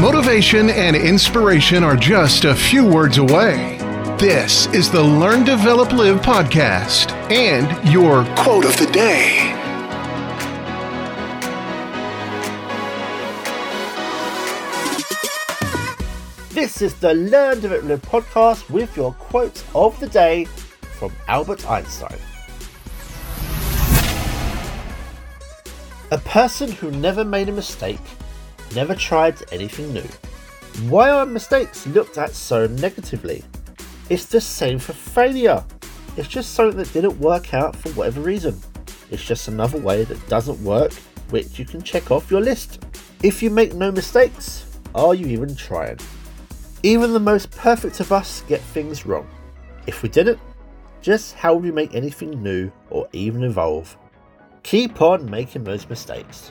Motivation and inspiration are just a few words away. This is the Learn, Develop, Live podcast and your quote of the day. This is the Learn, Develop, Live podcast with your quote of the day from Albert Einstein. A person who never made a mistake never tried anything new. Why are mistakes looked at so negatively? It's the same for failure. It's just something that didn't work out for whatever reason. It's just another way that doesn't work, which you can check off your list. If you make no mistakes, are you even trying? Even the most perfect of us get things wrong. If we didn't, just how would we make anything new or even evolve? Keep on making those mistakes.